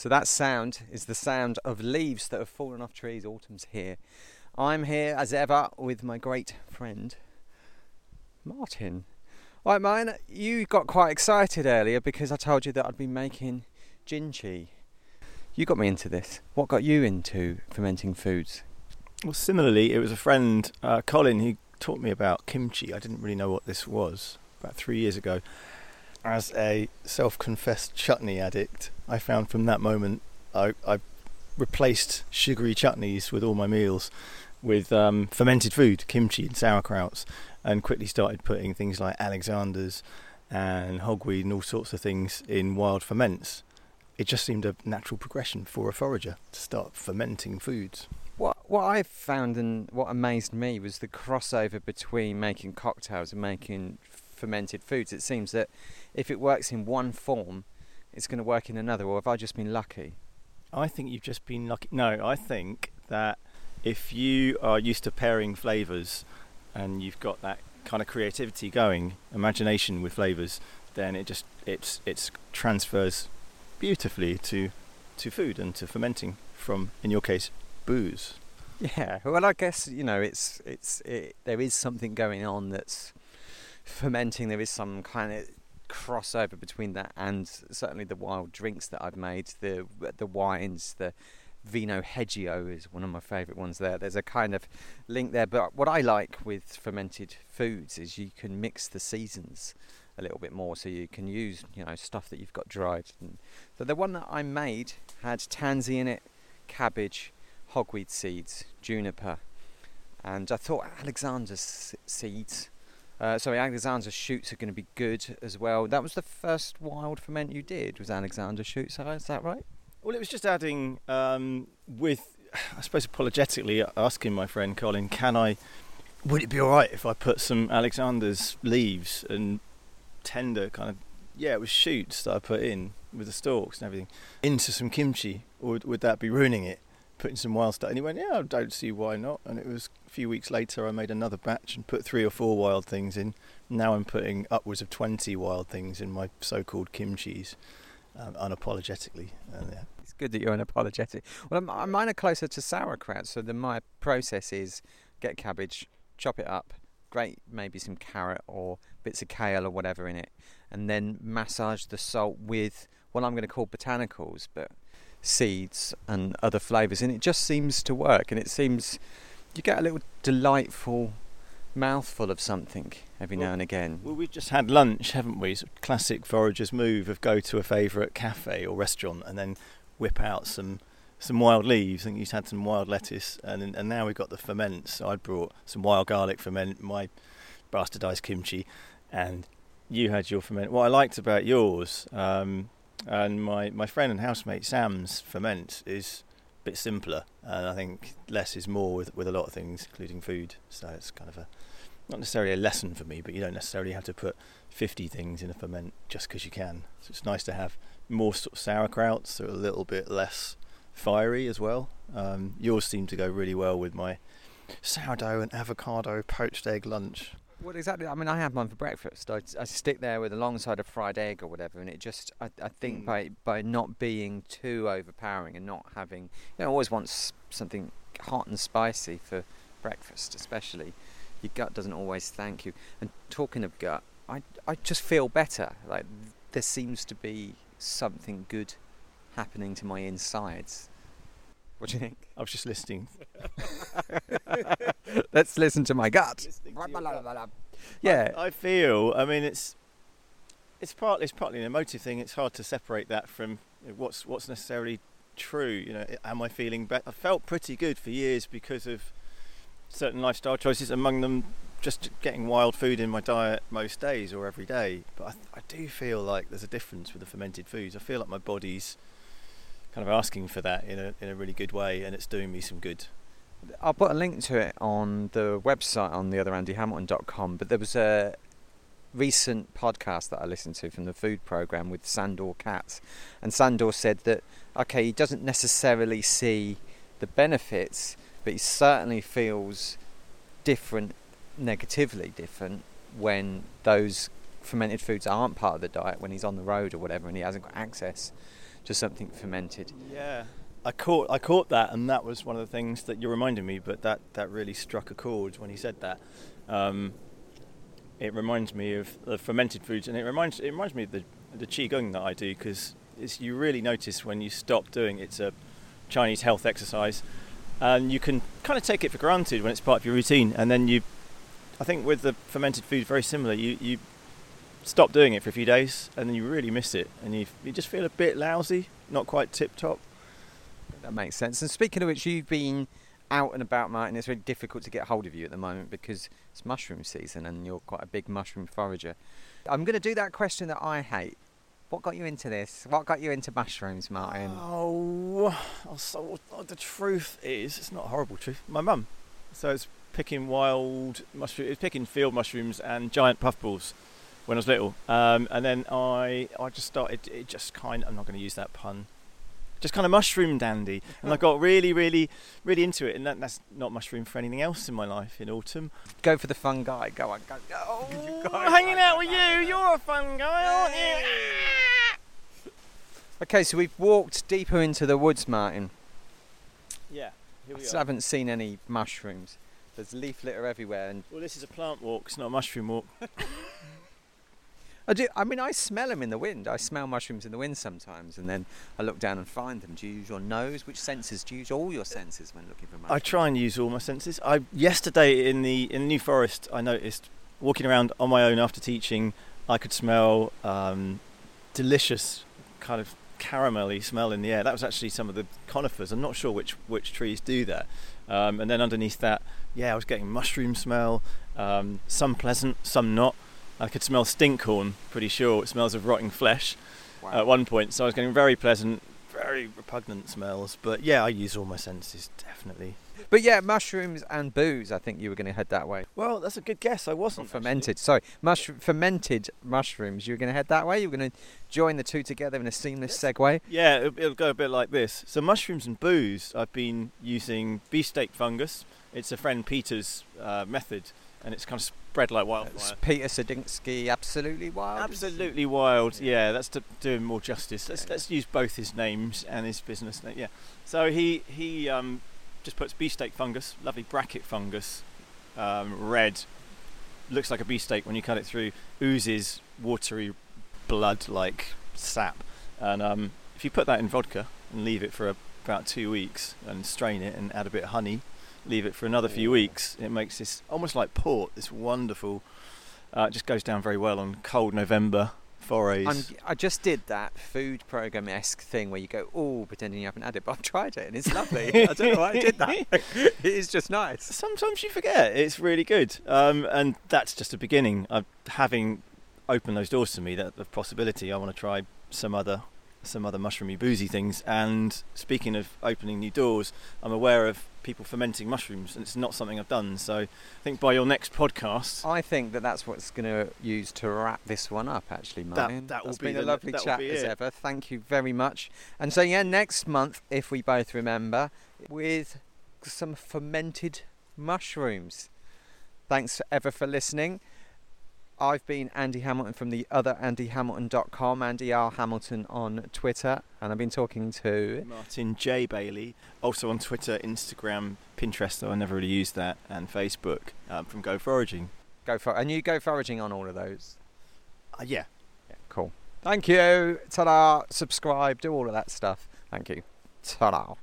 So that sound is the sound of leaves that have fallen off trees. Autumn's here. I'm here as ever with my great friend Martin. Right, mine, you got quite excited earlier because I told you that I'd be making kimchi. You got me into this. What got you into fermenting foods? Well, similarly, it was a friend, uh, Colin, who taught me about kimchi. I didn't really know what this was about three years ago. As a self confessed chutney addict, I found from that moment I, I replaced sugary chutneys with all my meals with um, fermented food, kimchi and sauerkrauts, and quickly started putting things like Alexander's and hogweed and all sorts of things in wild ferments. It just seemed a natural progression for a forager to start fermenting foods. What what I found and what amazed me was the crossover between making cocktails and making fermented foods. It seems that if it works in one form, it's going to work in another. Or have I just been lucky? I think you've just been lucky. No, I think that if you are used to pairing flavors and you've got that kind of creativity going, imagination with flavors, then it just it's it's transfers beautifully to to food and to fermenting from in your case booze. Yeah, well, I guess you know it's it's it, there is something going on that's fermenting. There is some kind of crossover between that and certainly the wild drinks that I've made, the the wines, the Vino Heggio is one of my favourite ones there. There's a kind of link there, but what I like with fermented foods is you can mix the seasons a little bit more, so you can use you know stuff that you've got dried. And so the one that I made had tansy in it, cabbage, hogweed seeds, juniper, and I thought Alexander's seeds. Uh, sorry, Alexander shoots are going to be good as well. That was the first wild ferment you did. Was Alexander shoots? Is that right? Well, it was just adding um, with, I suppose, apologetically asking my friend Colin, can I, would it be all right if I put some Alexander's leaves and tender kind of, yeah, it was shoots that I put in with the stalks and everything into some kimchi, or would that be ruining it? Putting some wild stuff, and he went, "Yeah, I don't see why not." And it was a few weeks later, I made another batch and put three or four wild things in. Now I'm putting upwards of twenty wild things in my so-called kimchis um, unapologetically. Uh, yeah. It's good that you're unapologetic. Well, mine are closer to sauerkraut, so then my process is get cabbage, chop it up, grate maybe some carrot or bits of kale or whatever in it, and then massage the salt with what I'm going to call botanicals, but seeds and other flavours, and it just seems to work. And it seems you get a little delightful mouthful of something every well, now and again. Well, we've just had lunch, haven't we? It's a classic forager's move of go to a favourite cafe or restaurant and then whip out some some wild leaves. I think you've had some wild lettuce, and and now we've got the ferment. So I brought some wild garlic ferment, my bastardized kimchi, and you had your ferment. What I liked about yours, um, and my my friend and housemate Sam's ferment is a bit simpler, and I think less is more with with a lot of things, including food. So it's kind of a not necessarily a lesson for me, but you don't necessarily have to put 50 things in a ferment just because you can. So it's nice to have more sort of sauerkrauts, so a little bit less fiery as well. Um, yours seem to go really well with my sourdough and avocado poached egg lunch. What exactly? I mean, I have mine for breakfast. I, I stick there with alongside a fried egg or whatever, and it just, I, I think mm. by by not being too overpowering and not having, you know, I always want something hot and spicy for breakfast, especially your gut doesn't always thank you. And talking of gut, I I just feel better. Like there seems to be something good happening to my insides. What do you think? I was just listening. Let's listen to my gut. To yeah, I, I, feel. I mean, it's it's partly it's partly an emotive thing. It's hard to separate that from what's what's necessarily true. You know, am I feeling better? I felt pretty good for years because of certain lifestyle choices, among them just getting wild food in my diet most days or every day. But I, I do feel like there's a difference with the fermented foods. I feel like my body's kind of asking for that in a in a really good way, and it's doing me some good. I'll put a link to it on the website on theotherAndyhamilton.com. But there was a recent podcast that I listened to from the food program with Sandor Katz, and Sandor said that okay, he doesn't necessarily see the benefits but he certainly feels different, negatively different, when those fermented foods aren't part of the diet when he's on the road or whatever, and he hasn't got access to something fermented. Yeah. I caught I caught that, and that was one of the things that you reminded me. But that, that really struck a chord when he said that. Um, it reminds me of the fermented foods, and it reminds it reminds me of the the qigong that I do because you really notice when you stop doing it's a Chinese health exercise, and you can kind of take it for granted when it's part of your routine, and then you, I think with the fermented food, very similar. You you stop doing it for a few days, and then you really miss it, and you you just feel a bit lousy, not quite tip top. That makes sense. And speaking of which, you've been out and about, Martin. It's very difficult to get hold of you at the moment because it's mushroom season and you're quite a big mushroom forager. I'm going to do that question that I hate. What got you into this? What got you into mushrooms, Martin? Oh, so the truth is, it's not a horrible truth. My mum. So it's picking wild mushrooms, it's picking field mushrooms and giant puffballs when I was little. Um, and then I, I just started. It just kind. Of, I'm not going to use that pun just kind of mushroom dandy. And I got really, really, really into it. And that, that's not mushroom for anything else in my life in autumn. Go for the fun guy. Go on, go. go. go hanging out with you. You're a fun guy, aren't you? okay, so we've walked deeper into the woods, Martin. Yeah. Here we I still are. haven't seen any mushrooms. There's leaf litter everywhere. And well, this is a plant walk. It's not a mushroom walk. I do. I mean, I smell them in the wind. I smell mushrooms in the wind sometimes, and then I look down and find them. Do you use your nose? Which senses? Do you use all your senses when looking for mushrooms? I try and use all my senses. I yesterday in the in the New Forest, I noticed walking around on my own after teaching, I could smell um, delicious kind of caramelly smell in the air. That was actually some of the conifers. I'm not sure which which trees do that. Um, and then underneath that, yeah, I was getting mushroom smell. Um, some pleasant, some not. I could smell stinkhorn, pretty sure. It smells of rotting flesh wow. at one point. So I was getting very pleasant, very repugnant smells. But yeah, I use all my senses, definitely. But yeah, mushrooms and booze. I think you were going to head that way. Well, that's a good guess. I wasn't or fermented. Actually. Sorry, mushroom, fermented mushrooms. You were going to head that way. You were going to join the two together in a seamless segue. Yeah, it'll, it'll, go a bit like this. So mushrooms and booze. I've been using beefsteak fungus. It's a friend Peter's uh, method and it's kind of spread like wildfire. It's Peter Sadinsky, absolutely wild. Absolutely wild. Yeah, yeah that's to do him more justice. Let's yeah. let's use both his names and his business name. Yeah. So he he um, just puts beefsteak fungus, lovely bracket fungus, um, red, looks like a beefsteak when you cut it through, oozes watery blood like sap, and um, if you put that in vodka and leave it for a, about two weeks and strain it and add a bit of honey leave it for another few weeks, it makes this almost like port, this wonderful. Uh, it just goes down very well on cold November forays. I'm, i just did that food program esque thing where you go, oh, pretending you haven't had it, but I've tried it and it's lovely. I don't know why I did that. it is just nice. Sometimes you forget. It's really good. Um, and that's just a beginning. of having opened those doors to me, that the possibility, I want to try some other some other mushroomy boozy things. And speaking of opening new doors, I'm aware of people fermenting mushrooms, and it's not something I've done. So I think by your next podcast, I think that that's what's going to use to wrap this one up. Actually, Martin, that, that be been a lovely chat as ever. Thank you very much. And so yeah, next month, if we both remember, with some fermented mushrooms. Thanks ever for listening. I've been Andy Hamilton from the other AndyHamilton.com, Andy R. Hamilton on Twitter, and I've been talking to Martin J. Bailey, also on Twitter, Instagram, Pinterest, though I never really used that, and Facebook um, from Go Foraging. Go for and you go foraging on all of those. Uh, yeah. Yeah. Cool. Thank you. Ta-da. Subscribe. Do all of that stuff. Thank you. Ta-da.